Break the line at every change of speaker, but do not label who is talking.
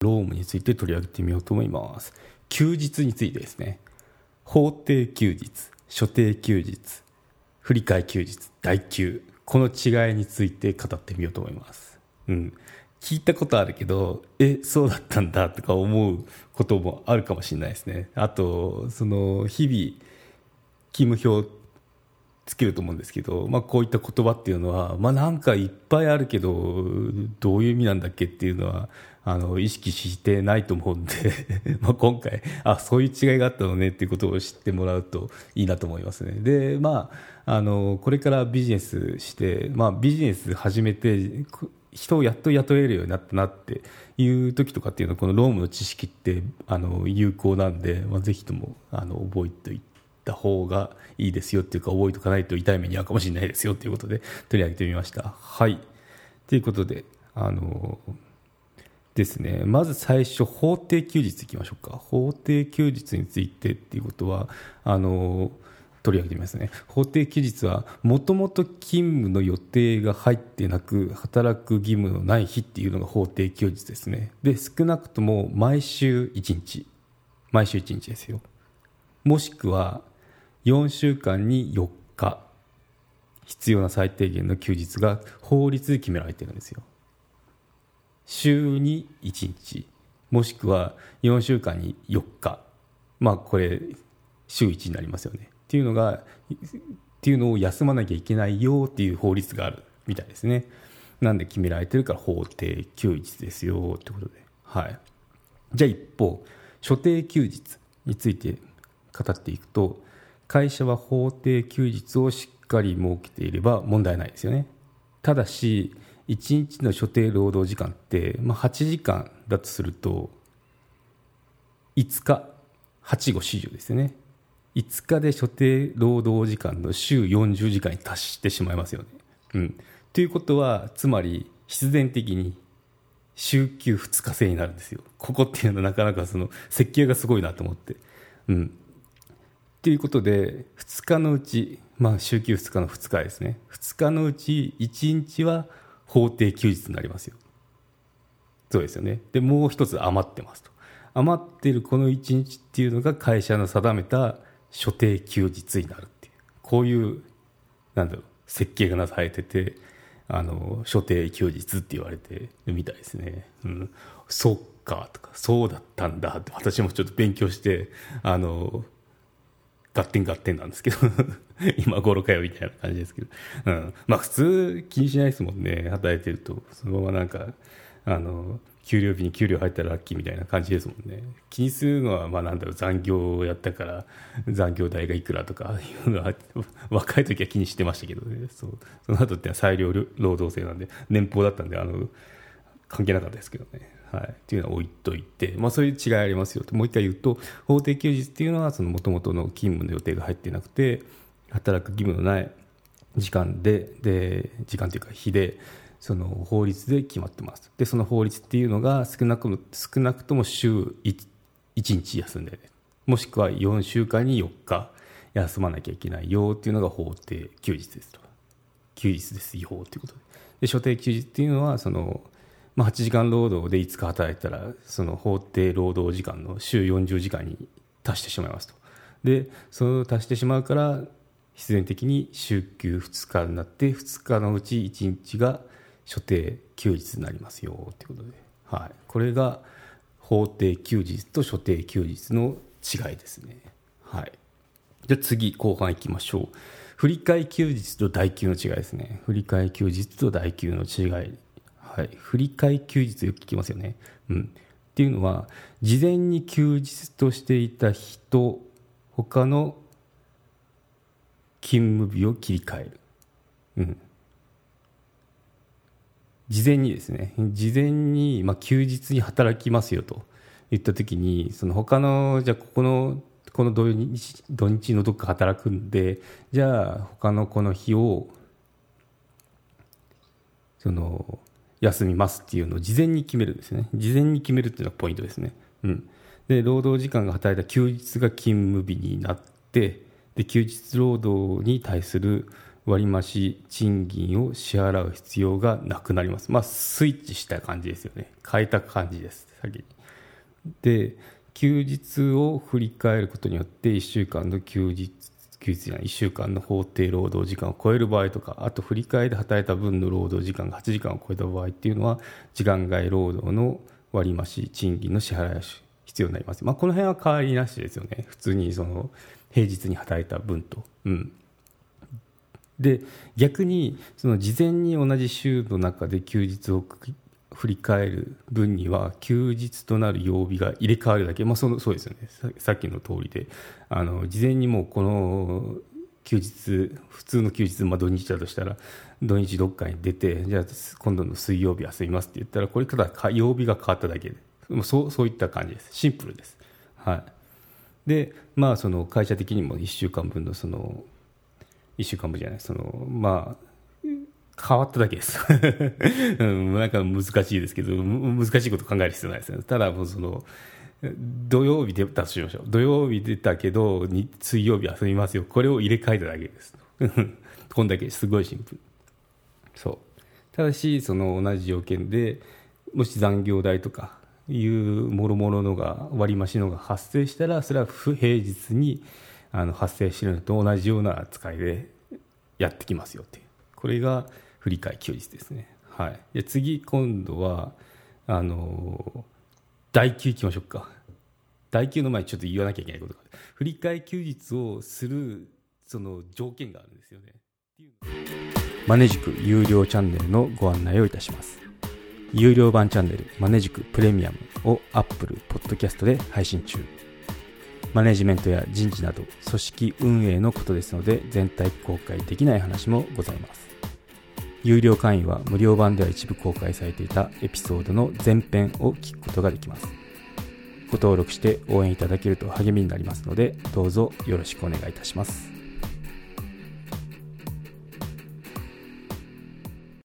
ロームについて取り上げてみようと思います。休日についてですね。法定休日所定休日振替休日代休。この違いについて語ってみようと思います。うん。聞いたことあるけどえそうだったんだとか思うこともあるかもしれないですね。あとその日々勤務表つけると思うんですけど、まあ、こういった言葉っていうのは、まあ、なんかいっぱいあるけどどういう意味なんだっけっていうのはあの意識してないと思うんで まあ今回あそういう違いがあったのねっていうことを知ってもらうといいなと思いますね。でまああのこれからビジネスして、まあ、ビジネス始めて人をやっと雇えるようになったなっていう時とかっていうのはこのロームの知識ってあの有効なんで、まあ、ぜひともあの覚えておいてた方がいいですよっていうか覚えておかないと痛い目に遭うかもしれないですよということで取り上げてみました。はい。ということであのですね。まず最初法定休日いきましょうか。法定休日についてっていうことはあの取り上げてみますね。法定休日はもともと勤務の予定が入ってなく働く義務のない日っていうのが法定休日ですね。で少なくとも毎週1日。毎週1日ですよ。もしくは4週間に4日。必要な最低限の休日が法律で決められてるんですよ。週に1日。もしくは4週間に4日。まあこれ週1になりますよね。っていうのがっていうのを休まなきゃいけないよっていう法律があるみたいですね。なんで決められてるから法定休日ですよってことで。はい。じゃあ一方所定休日について語っていくと会社は法定休日をしっかり設けていれば問題ないですよねただし1日の所定労働時間って、まあ、8時間だとすると5日8後四十ですよね5日で所定労働時間の週40時間に達してしまいますよね。うん、ということはつまり必然的に週休2日制になるんですよ。ここっていうのはなかなかその設計がすごいなと思って。うん、ということで2日のうち、まあ、週休2日の2日ですね2日のうち1日は法定休日になりますよ。そうですよね。でもう一つ余ってますと。余ってるこの1日っていうのが会社の定めた所定休日になるっていうこういうなんだろう設計がなされててあの所定休日って言われてるみたいですね、うん、そっかとかそうだったんだって私もちょっと勉強してあのガッテンガッテンなんですけど 今頃かよみたいな感じですけど、うん、まあ普通気にしないですもんね。働いてると。そのままなんかあの給料日に給料入ったらラッキーみたいな感じですもんね。気にするのはまあなんだろう残業をやったから残業代がいくらとかいうのは若い時は気にしてましたけどね。そう。その後って裁量労働制なんで年俸だったんであの関係なかったですけどね。はい、っていうのは置いといて、まあ、そういう違いありますよと。もう一回言うと法定休日っていうのはもともとの勤務の予定が入ってなくて働く義務のない時間でで時間というか日でその法律で決まってます。でその法律っていうのが少なく少なくとも週 1, 1日休んで、ね、もしくは4週間に4日休まなきゃいけないよっていうのが法定休日ですと。休日ですよということで。で所定休日っていうのはその、まあ、8時間労働で5日働いたらその法定労働時間の週40時間に達してしまいますとでそれを達してしまうから必然的に週休2日になって2日のうち1日が所定休日になりますよということで、はい、これが法定休日と所定休日の違いですね。はい、じゃ次後半いきましょう。振り替休日と代休の違いですね。振替休日と代休の違い。はい、振り替え休日よく聞きますよね。うん、っていうのは事前に休日としていた日と他の勤務日を切り替える。うん事前にですね事前にまあ休日に働きますよと言った時にその他のじゃあここのこの土日土日のどっか働くんでじゃあ他のこの日をその休みますっていうのを事前に決めるんですね事前に決めるっていうのがポイントですね、うん、で労働時間が働いた休日が勤務日になってで休日労働に対する割増賃金を支払う必要がなくなります。まあ、スイッチした感じですよね。変えた感じです、先に。で、休日を振り返ることによって、1週間の休日、休日じゃない、1週間の法定労働時間を超える場合とか、あと振り返りで働いた分の労働時間が8時間を超えた場合っていうのは、時間外労働の割増賃金の支払いが必要になります。まあ、この辺は変わりなしですよね。普通にその平日に働いた分と。うん。で逆にその事前に同じ週の中で休日を振り返る分には休日となる曜日が入れ替わるだけ、まあ、そのそうですよね。さっきの通りで。あの事前にもうこの休日普通の休日、まあ、土日だとしたら土日どっかに出てじゃあ今度の水曜日休みますって言ったらこれただ曜日が変わっただけで。そうそういった感じです。シンプルです。はい、でまあその会社的にも1週間分のその1週間分じゃないそのまあ変わっただけです、うん、なんか難しいですけど難しいこと考える必要ないですね。ただもうその土曜日出たとしましょう。土曜日出たけど水曜日遊びますよ。これを入れ替えただけです。こんだけすごいシンプル。そう。ただしその同じ条件でもし残業代とかいうもろもろのが割増のが発生したらそれは不平日にあの発生しているのと同じような扱いでやってきますよっていう。これが振り替え休日ですね、はい、で次今度はあの代休いきましょうか。代休の前にちょっと言わなきゃいけないことが振り替え休日をするその条件があるんですよね。マネジク有料チャンネルのご案内をいたします。有料版チャンネルマネジクプレミアムを Apple Podcast で配信中。マネジメントや人事など組織運営のことですので全体公開できない話もございます。有料会員は無料版では一部公開されていたエピソードの前編を聞くことができます。ご登録して応援いただけると励みになりますのでどうぞよろしくお願いいたします。